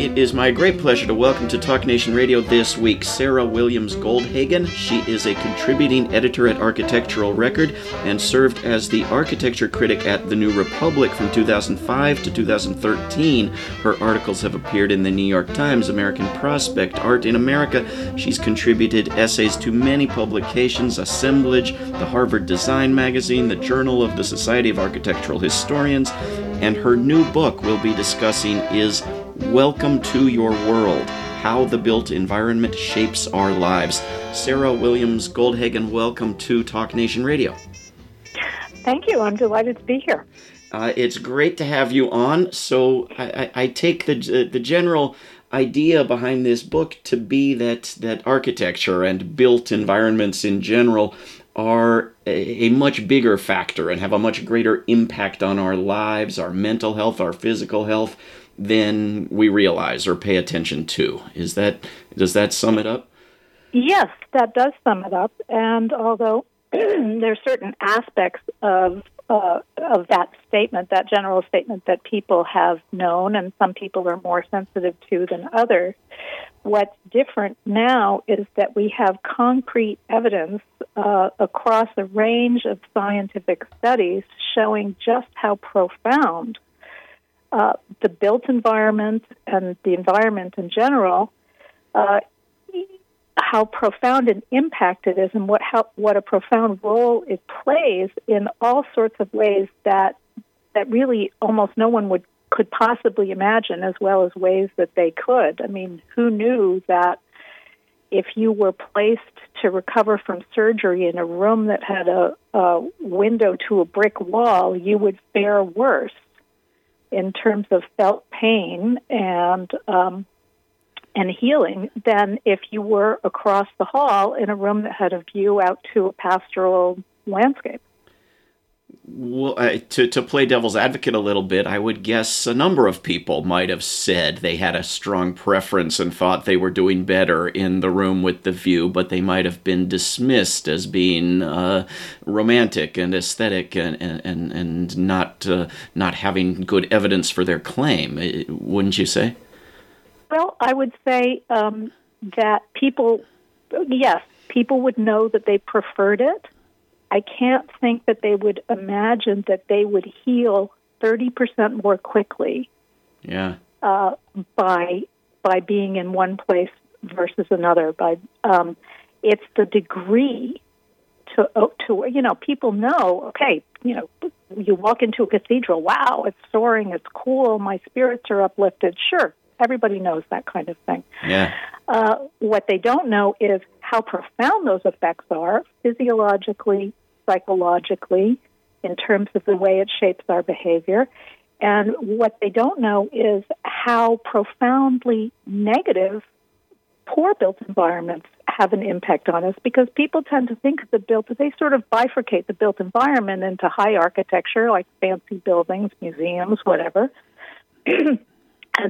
It is my great pleasure to welcome to Talk Nation Radio this week Sarah Williams Goldhagen. She is a contributing editor at Architectural Record and served as the architecture critic at The New Republic from 2005 to 2013. Her articles have appeared in the New York Times, American Prospect, Art in America. She's contributed essays to many publications Assemblage, the Harvard Design Magazine, the Journal of the Society of Architectural Historians, and her new book we'll be discussing is Welcome to Your World How the Built Environment Shapes Our Lives. Sarah Williams Goldhagen, welcome to Talk Nation Radio. Thank you. I'm delighted to be here. Uh, it's great to have you on. So, I, I, I take the, the general idea behind this book to be that, that architecture and built environments in general are a, a, much bigger factor and have a much greater impact on our lives, our mental health, our physical health, than we realize or pay attention to. Is that does that sum it up? Yes, that does sum it up. And although there are certain aspects of uh, of that statement, that general statement that people have known and some people are more sensitive to than others. What's different now is that we have concrete evidence uh, across a range of scientific studies showing just how profound uh, the built environment and the environment in general, uh, how profound an impact it is, and what how, what a profound role it plays in all sorts of ways that that really almost no one would could possibly imagine, as well as ways that they could. I mean, who knew that if you were placed to recover from surgery in a room that had a, a window to a brick wall, you would fare worse in terms of felt pain and um, and healing than if you were across the hall in a room that had a view out to a pastoral landscape. Well, uh, to to play devil's advocate a little bit, I would guess a number of people might have said they had a strong preference and thought they were doing better in the room with the view, but they might have been dismissed as being uh, romantic and aesthetic and and and not uh, not having good evidence for their claim. Wouldn't you say? Well, I would say um, that people, yes, people would know that they preferred it I can't think that they would imagine that they would heal 30% more quickly. Yeah. Uh, by by being in one place versus another. By um, it's the degree to oh, to you know people know. Okay, you know you walk into a cathedral. Wow, it's soaring. It's cool. My spirits are uplifted. Sure, everybody knows that kind of thing. Yeah. Uh, what they don't know is how profound those effects are physiologically, psychologically, in terms of the way it shapes our behavior. And what they don't know is how profoundly negative poor built environments have an impact on us because people tend to think of the built, they sort of bifurcate the built environment into high architecture, like fancy buildings, museums, whatever, and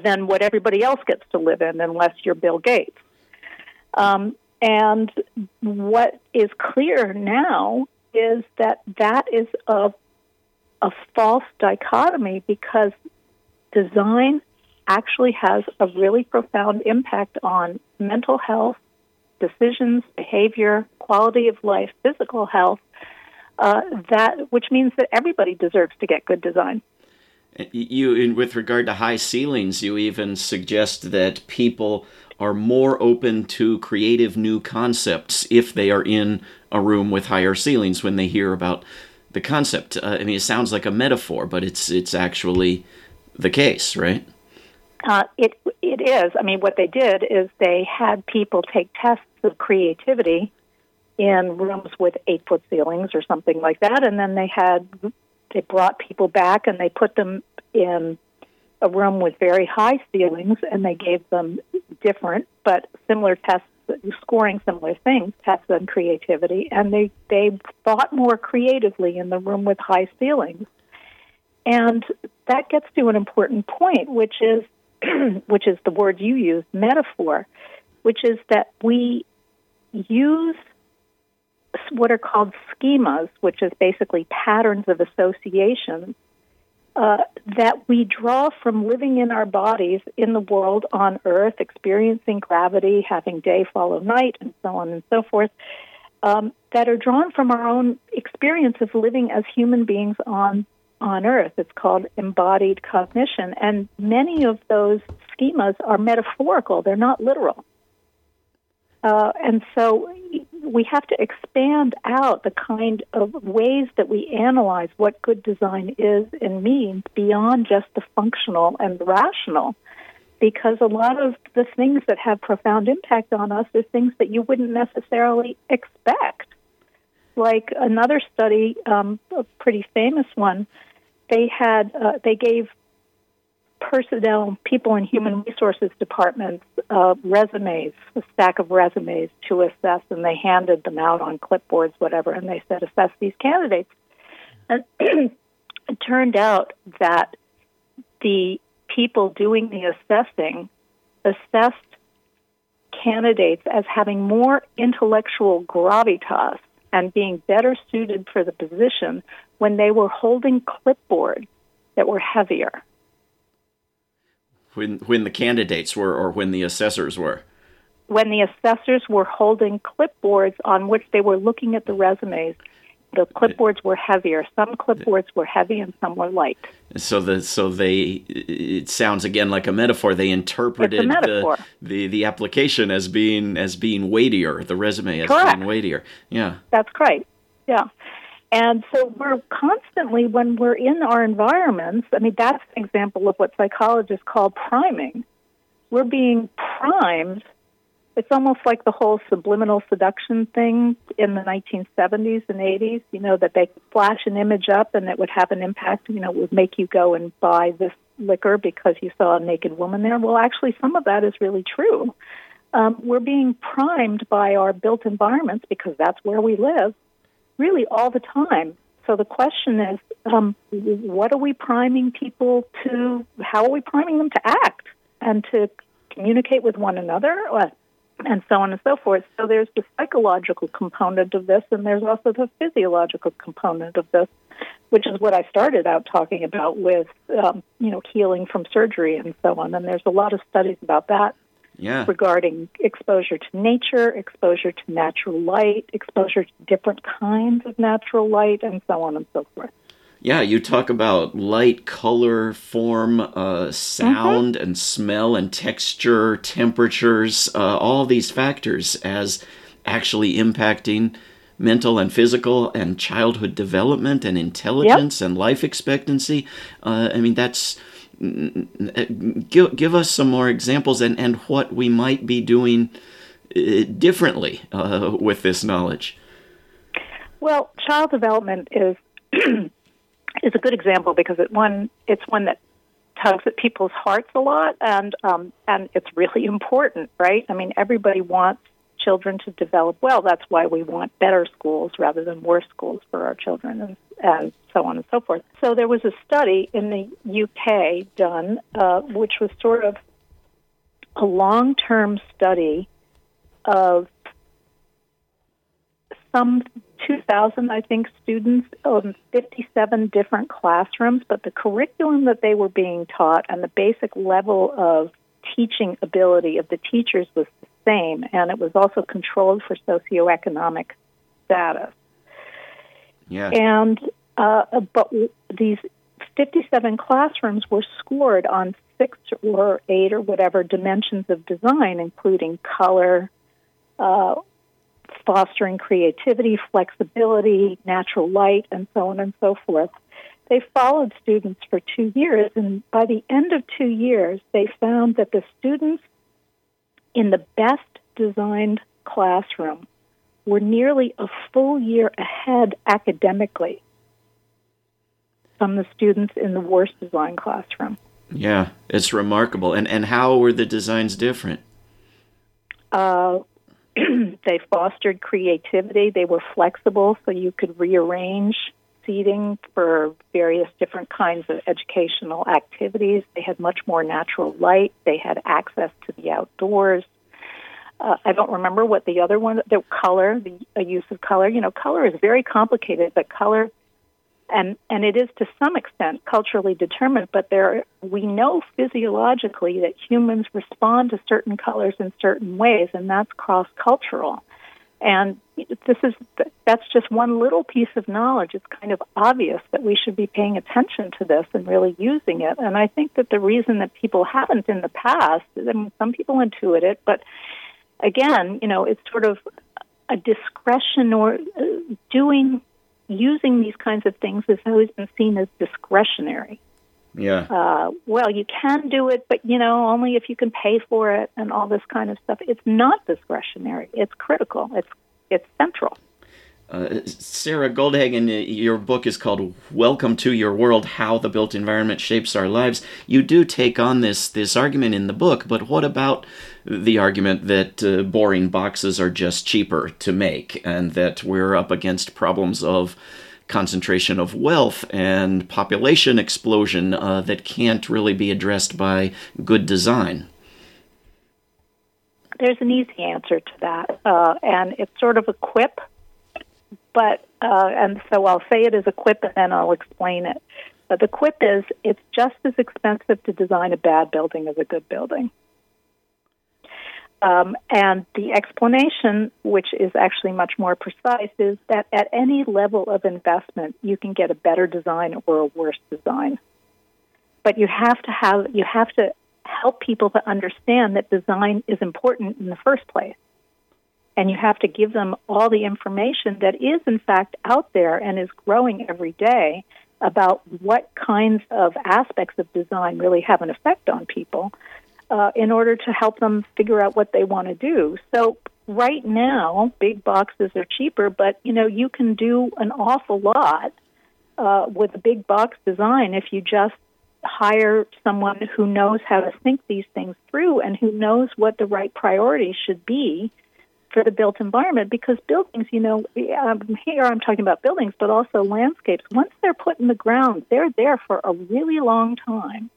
then what everybody else gets to live in, unless you're Bill Gates. Um, and what is clear now is that that is a, a false dichotomy because design actually has a really profound impact on mental health, decisions, behavior, quality of life, physical health. Uh, that which means that everybody deserves to get good design. You, with regard to high ceilings, you even suggest that people are more open to creative new concepts if they are in a room with higher ceilings when they hear about the concept. Uh, I mean, it sounds like a metaphor, but it's it's actually the case, right? Uh, it it is. I mean, what they did is they had people take tests of creativity in rooms with eight foot ceilings or something like that, and then they had they brought people back and they put them in a room with very high ceilings, and they gave them different but similar tests scoring similar things, tests on creativity, and they, they thought more creatively in the room with high ceilings. And that gets to an important point, which is which is the word you use, metaphor, which is that we use what are called schemas, which is basically patterns of association uh, that we draw from living in our bodies in the world on Earth, experiencing gravity, having day follow night, and so on and so forth, um, that are drawn from our own experience of living as human beings on on Earth. It's called embodied cognition, and many of those schemas are metaphorical; they're not literal. Uh, and so we have to expand out the kind of ways that we analyze what good design is and means beyond just the functional and the rational. Because a lot of the things that have profound impact on us are things that you wouldn't necessarily expect. Like another study, um, a pretty famous one, they had uh, they gave personnel, people in human resources departments, uh, resumes, a stack of resumes to assess, and they handed them out on clipboards, whatever, and they said, assess these candidates. And it turned out that the people doing the assessing assessed candidates as having more intellectual gravitas and being better suited for the position when they were holding clipboards that were heavier when when the candidates were or when the assessors were? When the assessors were holding clipboards on which they were looking at the resumes, the clipboards were heavier. Some clipboards were heavy and some were light. So the so they it sounds again like a metaphor. They interpreted metaphor. The, the the application as being as being weightier, the resume as Correct. being weightier. Yeah. That's right. Yeah. And so we're constantly, when we're in our environments, I mean, that's an example of what psychologists call priming. We're being primed. It's almost like the whole subliminal seduction thing in the 1970s and 80s, you know, that they flash an image up and it would have an impact, you know, it would make you go and buy this liquor because you saw a naked woman there. Well, actually, some of that is really true. Um, we're being primed by our built environments because that's where we live really all the time. So the question is, um, what are we priming people to? How are we priming them to act and to communicate with one another, and so on and so forth? So there's the psychological component of this, and there's also the physiological component of this, which is what I started out talking about with, um, you know, healing from surgery and so on. And there's a lot of studies about that yeah. regarding exposure to nature, exposure to natural light, exposure to different kinds of natural light, and so on and so forth. Yeah, you talk about light, color, form, uh, sound, mm-hmm. and smell, and texture, temperatures, uh, all these factors as actually impacting mental and physical and childhood development and intelligence yep. and life expectancy. Uh, I mean, that's give, give us some more examples and, and what we might be doing uh, differently uh, with this knowledge. Well, child development is is a good example because it one it's one that tugs at people's hearts a lot, and um, and it's really important, right? I mean, everybody wants children to develop well. That's why we want better schools rather than worse schools for our children, and, and so on and so forth. So there was a study in the UK done, uh, which was sort of a long term study of some 2,000, I think, students in 57 different classrooms, but the curriculum that they were being taught and the basic level of teaching ability of the teachers was the same, and it was also controlled for socioeconomic status. Yeah. And uh, but these 57 classrooms were scored on six or eight or whatever dimensions of design, including color, uh, fostering creativity, flexibility, natural light, and so on and so forth. They followed students for two years, and by the end of two years, they found that the students in the best designed classroom were nearly a full year ahead academically from the students in the worst design classroom. Yeah, it's remarkable. And and how were the designs different? Uh, they fostered creativity. They were flexible, so you could rearrange seating for various different kinds of educational activities. They had much more natural light. They had access to the outdoors. Uh, I don't remember what the other one, the color, the a use of color. You know, color is very complicated, but color, and and it is to some extent culturally determined. But there, we know physiologically that humans respond to certain colors in certain ways, and that's cross cultural. And this is that's just one little piece of knowledge. It's kind of obvious that we should be paying attention to this and really using it. And I think that the reason that people haven't in the past, I mean, some people intuit it, but again, you know, it's sort of a discretion or uh, doing using these kinds of things has always been seen as discretionary. Yeah. Uh, well, you can do it, but you know, only if you can pay for it and all this kind of stuff. It's not discretionary. It's critical. It's it's central. Uh, Sarah Goldhagen, uh, your book is called "Welcome to Your World: How the Built Environment Shapes Our Lives." You do take on this this argument in the book, but what about the argument that uh, boring boxes are just cheaper to make, and that we're up against problems of concentration of wealth and population explosion uh, that can't really be addressed by good design? There's an easy answer to that, uh, and it's sort of a quip, but uh, and so I'll say it as a quip and then I'll explain it. But the quip is it's just as expensive to design a bad building as a good building. Um, and the explanation, which is actually much more precise, is that at any level of investment, you can get a better design or a worse design. But you have to have you have to help people to understand that design is important in the first place. And you have to give them all the information that is in fact out there and is growing every day about what kinds of aspects of design really have an effect on people uh, in order to help them figure out what they want to do. So right now, big boxes are cheaper, but you know you can do an awful lot uh, with a big box design if you just hire someone who knows how to think these things through and who knows what the right priorities should be for the built environment because buildings, you know, um, here I'm talking about buildings, but also landscapes. Once they're put in the ground, they're there for a really long time.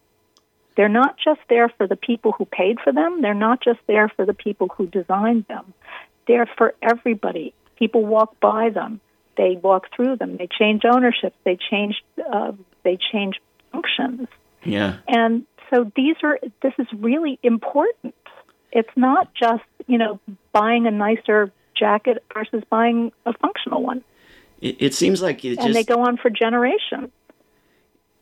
They're not just there for the people who paid for them. They're not just there for the people who designed them. They're for everybody. People walk by them. They walk through them. They change ownership. They change. Uh, they change functions. Yeah. And so these are. This is really important. It's not just you know buying a nicer jacket versus buying a functional one. It, it seems like it just, and they go on for generations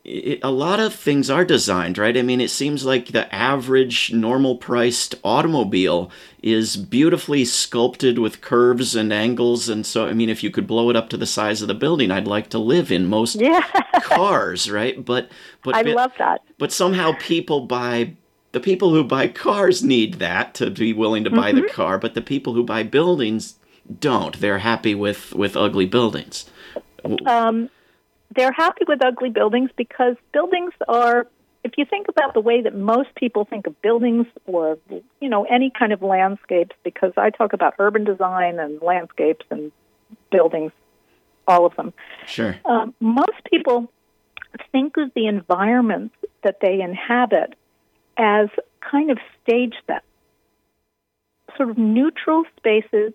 it, a lot of things are designed, right? I mean, it seems like the average normal priced automobile is beautifully sculpted with curves and angles. And so, I mean, if you could blow it up to the size of the building, I'd like to live in most yeah. cars, right? But, but, I love that. But somehow people buy the people who buy cars need that to be willing to buy mm-hmm. the car, but the people who buy buildings don't. They're happy with, with ugly buildings. Um, they're happy with ugly buildings because buildings are if you think about the way that most people think of buildings or you know any kind of landscapes because I talk about urban design and landscapes and buildings all of them. Sure. Um, most people think of the environments that they inhabit as kind of stage set sort of neutral spaces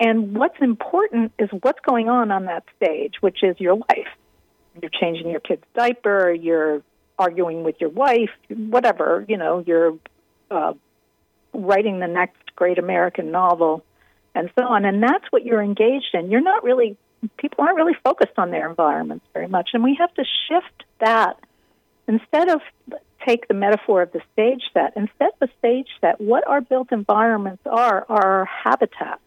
and what's important is what's going on on that stage which is your life you're changing your kid's diaper, you're arguing with your wife, whatever, you know, you're uh, writing the next great American novel, and so on. And that's what you're engaged in. You're not really, people aren't really focused on their environments very much. And we have to shift that. Instead of take the metaphor of the stage set, instead of the stage set, what our built environments are, are our habitat.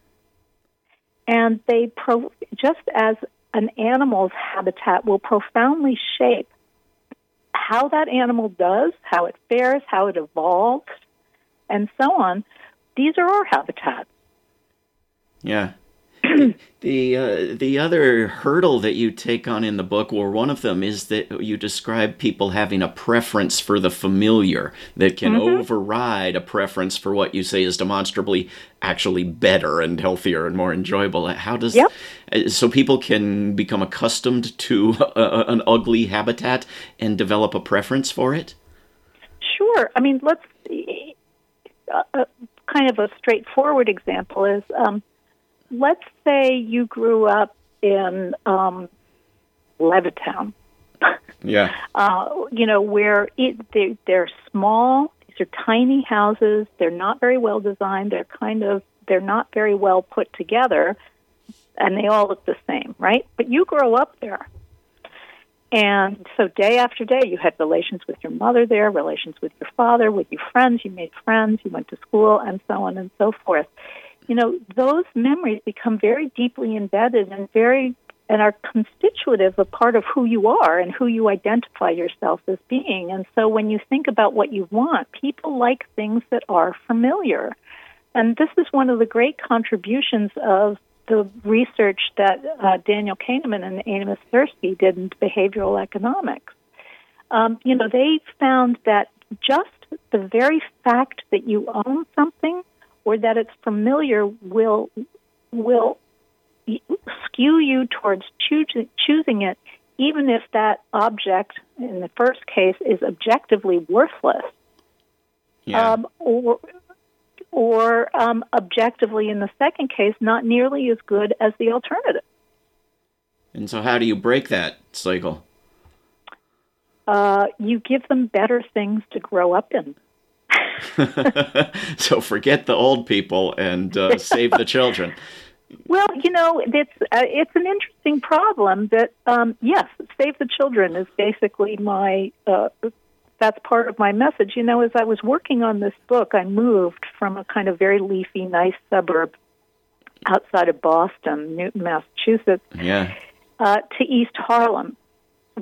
And they, pro- just as an animal's habitat will profoundly shape how that animal does, how it fares, how it evolves, and so on. These are our habitats. Yeah. the uh, the other hurdle that you take on in the book, or one of them, is that you describe people having a preference for the familiar that can mm-hmm. override a preference for what you say is demonstrably actually better and healthier and more enjoyable. How does yep. Uh, so people can become accustomed to a, an ugly habitat and develop a preference for it? Sure. I mean, let's. Uh, uh kind of a straightforward example is um, let's say you grew up in um, Levittown. Yeah. Uh, you know, where it, they, they're small, these are tiny houses, they're not very well designed, they're kind of, they're not very well put together, and they all look the same, right? But you grow up there. And so day after day, you had relations with your mother there, relations with your father, with your friends, you made friends, you went to school, and so on and so forth. You know, those memories become very deeply embedded and very and are constitutive of part of who you are and who you identify yourself as being. And so when you think about what you want, people like things that are familiar. And this is one of the great contributions of the research that uh, Daniel Kahneman and Amos Tversky did in behavioral economics. Um, you know, they found that just the very fact that you own something or that it's familiar will will skew you towards choosing, choosing it, even if that object, in the first case, is objectively worthless. Yeah. Um, or or um, objectively, in the second case, not nearly as good as the alternative. And so, how do you break that cycle? Uh, you give them better things to grow up in. so, forget the old people and uh, save the children. Well, you know, it's uh, it's an interesting problem. That um, yes, save the children is basically my uh, that's part of my message. You know, as I was working on this book, I moved from a kind of very leafy, nice suburb outside of Boston, Newton, Massachusetts, yeah. uh, to East Harlem,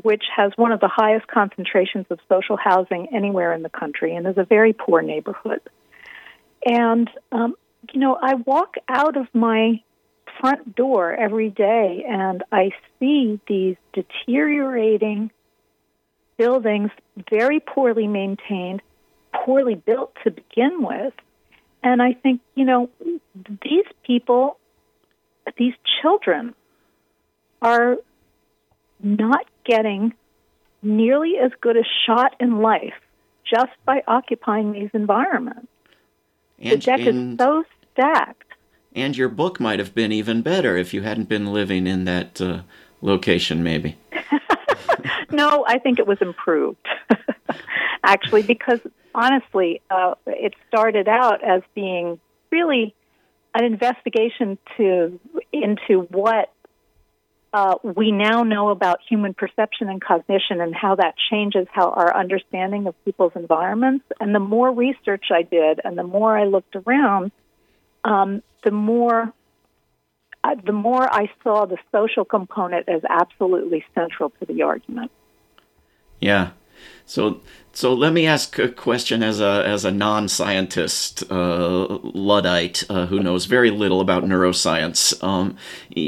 which has one of the highest concentrations of social housing anywhere in the country and is a very poor neighborhood. And, um, you know, I walk out of my front door every day and I see these deteriorating buildings, very poorly maintained, poorly built to begin with. And I think, you know, these people, these children, are not getting nearly as good a shot in life just by occupying these environments. And, the deck and, is so stacked. And your book might have been even better if you hadn't been living in that uh, location, maybe. no, I think it was improved, actually, because honestly, uh, it started out as being really an investigation to into what uh, we now know about human perception and cognition and how that changes how our understanding of people's environments. And the more research I did and the more I looked around, um, the more uh, the more I saw the social component as absolutely central to the argument. Yeah. So so let me ask a question as a as a non-scientist uh, luddite uh, who knows very little about neuroscience. Um,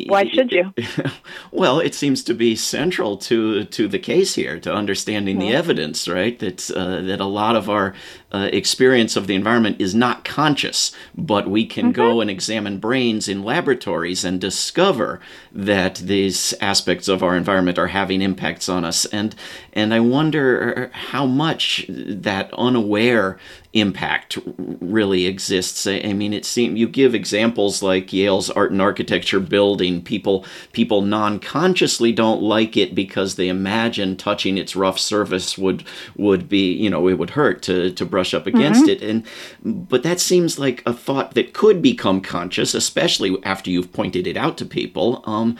Why should you? well, it seems to be central to to the case here, to understanding mm-hmm. the evidence, right? That uh, that a lot of our uh, experience of the environment is not conscious, but we can mm-hmm. go and examine brains in laboratories and discover that these aspects of our environment are having impacts on us. And and I wonder how much that unaware impact really exists. I mean, it seems you give examples like Yale's Art and Architecture building. People people non-consciously don't like it because they imagine touching its rough surface would would be you know it would hurt to to brush up against mm-hmm. it. And but that seems like a thought that could become conscious, especially after you've pointed it out to people. Um,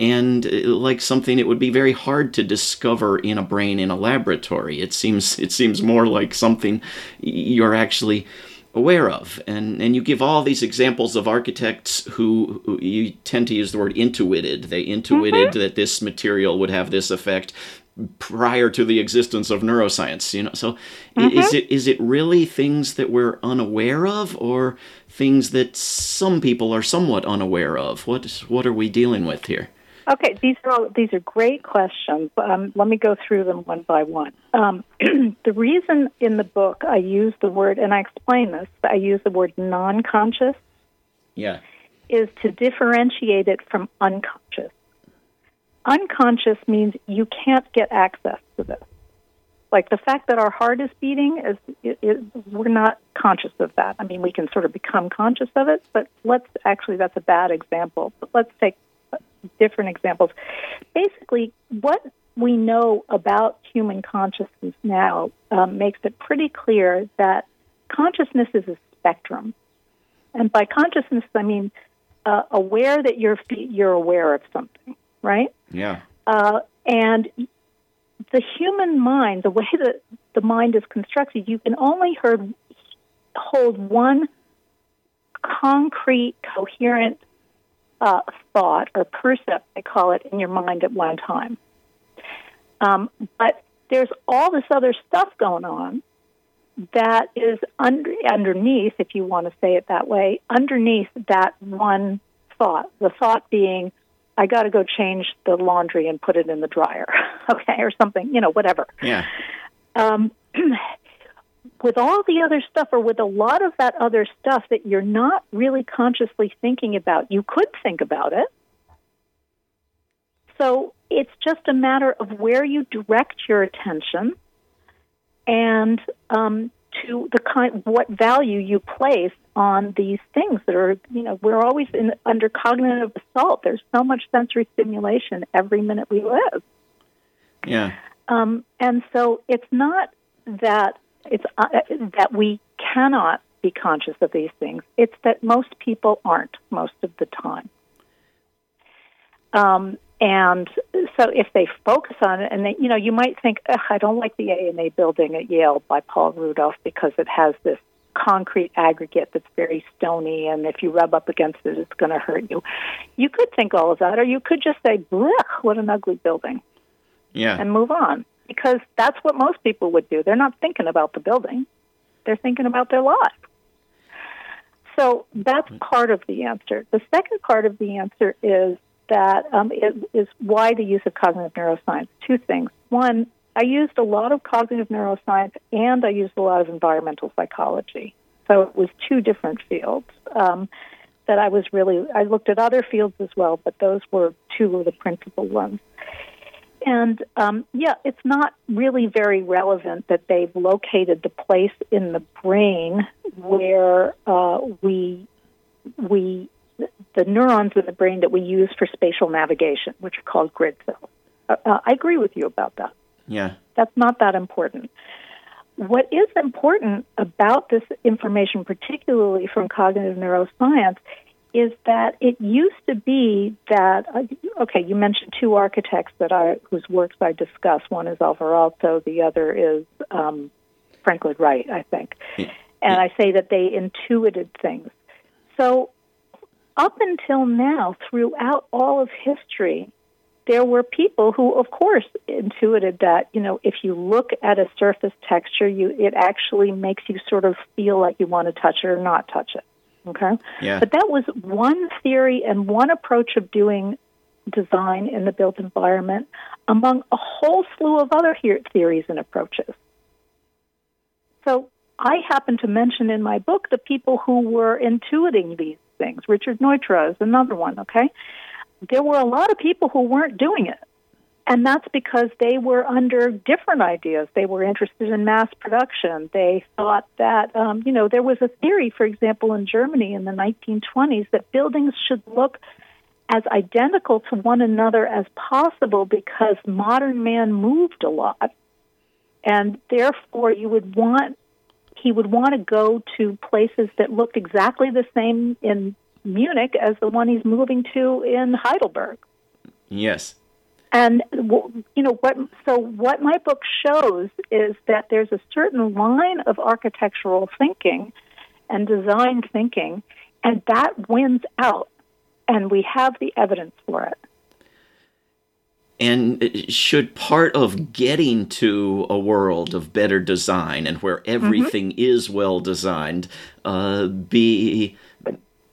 and uh, like something it would be very hard to discover in a brain in a laboratory. It seems it seems more like something you're actually aware of. And and you give all these examples of architects who, who you tend to use the word intuited. They intuited mm-hmm. that this material would have this effect prior to the existence of neuroscience you know so mm-hmm. is it is it really things that we're unaware of or things that some people are somewhat unaware of what what are we dealing with here Okay, these are all, these are great questions. Um, let me go through them one by one. Um, the reason in the book I use the word, and I explain this, I use the word non-conscious. Yeah. Is to differentiate it from unconscious. Unconscious means you can't get access to this. Like the fact that our heart is beating is, is, we're not conscious of that. I mean, we can sort of become conscious of it, but let's actually that's a bad example. But let's take different examples. Basically, what we know about human consciousness now um, makes it pretty clear that consciousness is a spectrum, and by consciousness I mean uh, aware that you're you're aware of something, right? Yeah. Uh, and the human mind, the way that the mind is constructed, you can only heard, hold one concrete, coherent uh, thought or percept, I call it, in your mind at one time. Um, but there's all this other stuff going on that is under, underneath, if you want to say it that way, underneath that one thought. The thought being, I got to go change the laundry and put it in the dryer, okay, or something, you know, whatever. Yeah. Um, with all the other stuff, or with a lot of that other stuff that you're not really consciously thinking about, you could think about it. So it's just a matter of where you direct your attention and um, to the kind what value you place on these things that are you know we're always in under cognitive assault. There's so much sensory stimulation every minute we live. Yeah. Um, and so it's not that it's uh, that we cannot be conscious of these things it's that most people aren't most of the time um, and so if they focus on it, and they, you know, you might think, I don't like the A&A building at Yale by Paul Rudolph because it has this concrete aggregate that's very stony, and if you rub up against it, it's going to hurt you. You could think all of that, or you could just say, what an ugly building. Yeah. And move on. Because that's what most people would do. They're not thinking about the building, they're thinking about their life. So that's part of the answer. The second part of the answer is that um, is, is why the use of cognitive neuroscience. Two things. One, I used a lot of cognitive neuroscience and I used a lot of environmental psychology. So it was two different fields um, that I was really, I looked at other fields as well, but those were two of the principal ones. And um, yeah, it's not really very relevant that they've located the place in the brain where uh, we we the neurons in the brain that we use for spatial navigation, which are called grid cells. Uh, uh, I agree with you about that. Yeah. That's not that important. What is important about this information, particularly from cognitive neuroscience, is that it used to be that uh, okay, you mentioned two architects that I whose works I discuss. One is Alvar Aalto, the other is um, Frank Lloyd Wright, I think. Yeah. And I say that they intuited things. So up until now, throughout all of history, there were people who, of course, intuited that you know if you look at a surface texture, you it actually makes you sort of feel like you want to touch it or not touch it. Okay, yeah. but that was one theory and one approach of doing design in the built environment, among a whole slew of other theories and approaches. So I happen to mention in my book the people who were intuiting these things. Richard Neutra is another one, okay? There were a lot of people who weren't doing it. And that's because they were under different ideas. They were interested in mass production. They thought that, um, you know, there was a theory, for example, in Germany in the 1920s that buildings should look as identical to one another as possible because modern man moved a lot. And therefore, you would want he would want to go to places that looked exactly the same in Munich as the one he's moving to in Heidelberg. Yes. And you know what? So what my book shows is that there's a certain line of architectural thinking and design thinking, and that wins out, and we have the evidence for it. And should part of getting to a world of better design and where everything mm-hmm. is well designed uh, be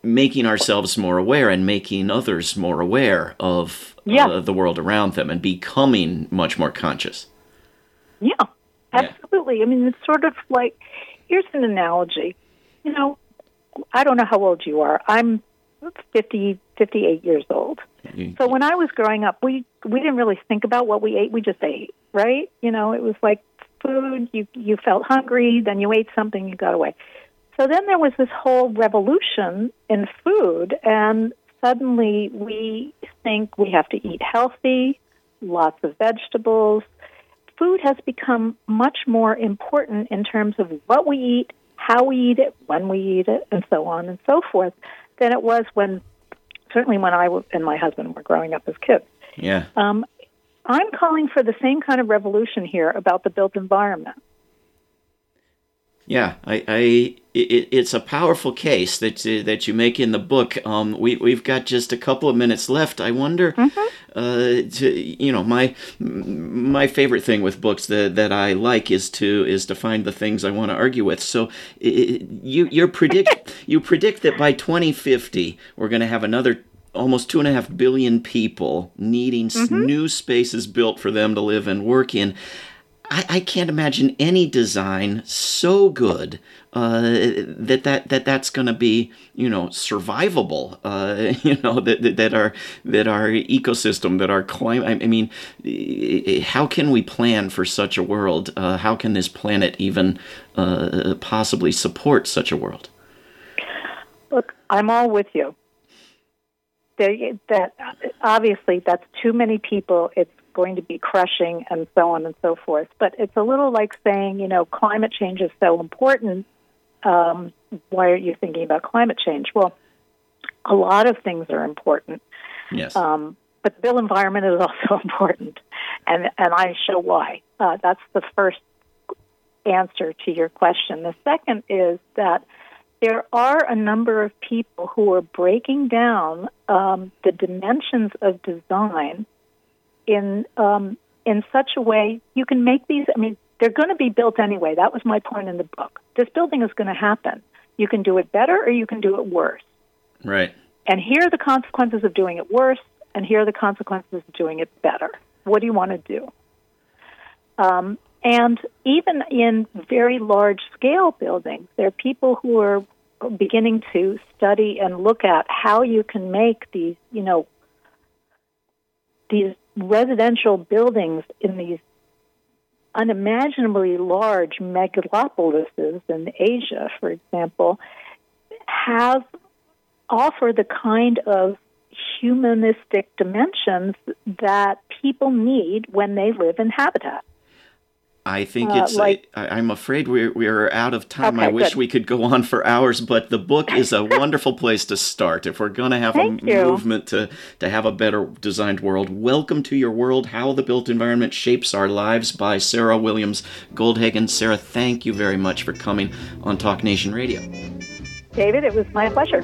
making ourselves more aware and making others more aware of yeah. uh, the world around them and becoming much more conscious? Yeah, absolutely. Yeah. I mean, it's sort of like here's an analogy. You know, I don't know how old you are. I'm 50, 58 years old. So when I was growing up, we we didn't really think about what we ate. We just ate, right? You know, it was like food, you you felt hungry, then you ate something, you got away. So then there was this whole revolution in food, and suddenly we think we have to eat healthy, lots of vegetables. Food has become much more important in terms of what we eat, how we eat it, when we eat it, and so on and so forth, than it was when, certainly when I and my husband were growing up as kids. Yeah. Um, I'm calling for the same kind of revolution here about the built environment. Yeah, I, I it, it's a powerful case that uh, that you make in the book. Um, we we've got just a couple of minutes left. I wonder, mm-hmm. uh, to, you know, my my favorite thing with books that that I like is to is to find the things I want to argue with. So it, you you predict you predict that by 2050 we're going to have another almost two and a half billion people needing mm-hmm. new spaces built for them to live and work in. I, I can't imagine any design so good uh, that that that that's going to be you know survivable. Uh, you know that, that that our that our ecosystem, that our climate. I mean, how can we plan for such a world? Uh, how can this planet even uh, possibly support such a world? Look, I'm all with you. That obviously that's too many people. It's going to be crushing and so on and so forth. But it's a little like saying, you know, climate change is so important. Um, why aren't you thinking about climate change? Well, a lot of things are important. Yes. Um, but the built environment is also important, and and I show why. Uh, that's the first answer to your question. The second is that there are a number of people who are breaking down um, the dimensions of design in um, in such a way you can make these. I mean, they're going to be built anyway. That was my point in the book. This building is going to happen. You can do it better or you can do it worse. Right. And here are the consequences of doing it worse, and here are the consequences of doing it better. What do you want to do? Um, and even in very large scale buildings, there are people who are beginning to study and look at how you can make these, you know, these residential buildings in these unimaginably large megalopolises in Asia, for example, have offer the kind of humanistic dimensions that people need when they live in habitat. I think uh, it's. Like, I, am afraid we're we're out of time. Okay, I wish good. we could go on for hours, but the book is a wonderful place to start. If we're going to have Thank a you. movement to to have a better designed world, welcome to your world: How the Built Environment Shapes Our Lives by Sarah Williams Goldhagen. Sarah, thank you very much for coming on Talk Nation Radio. David, it was my pleasure.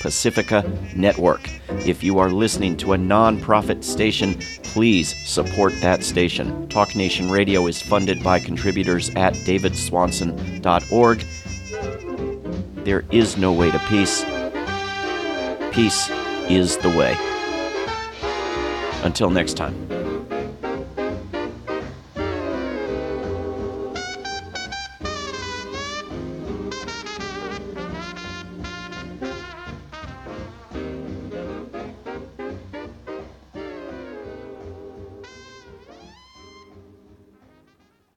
Pacifica Network. If you are listening to a nonprofit station, please support that station. Talk Nation Radio is funded by contributors at davidswanson.org. There is no way to peace. Peace is the way. Until next time.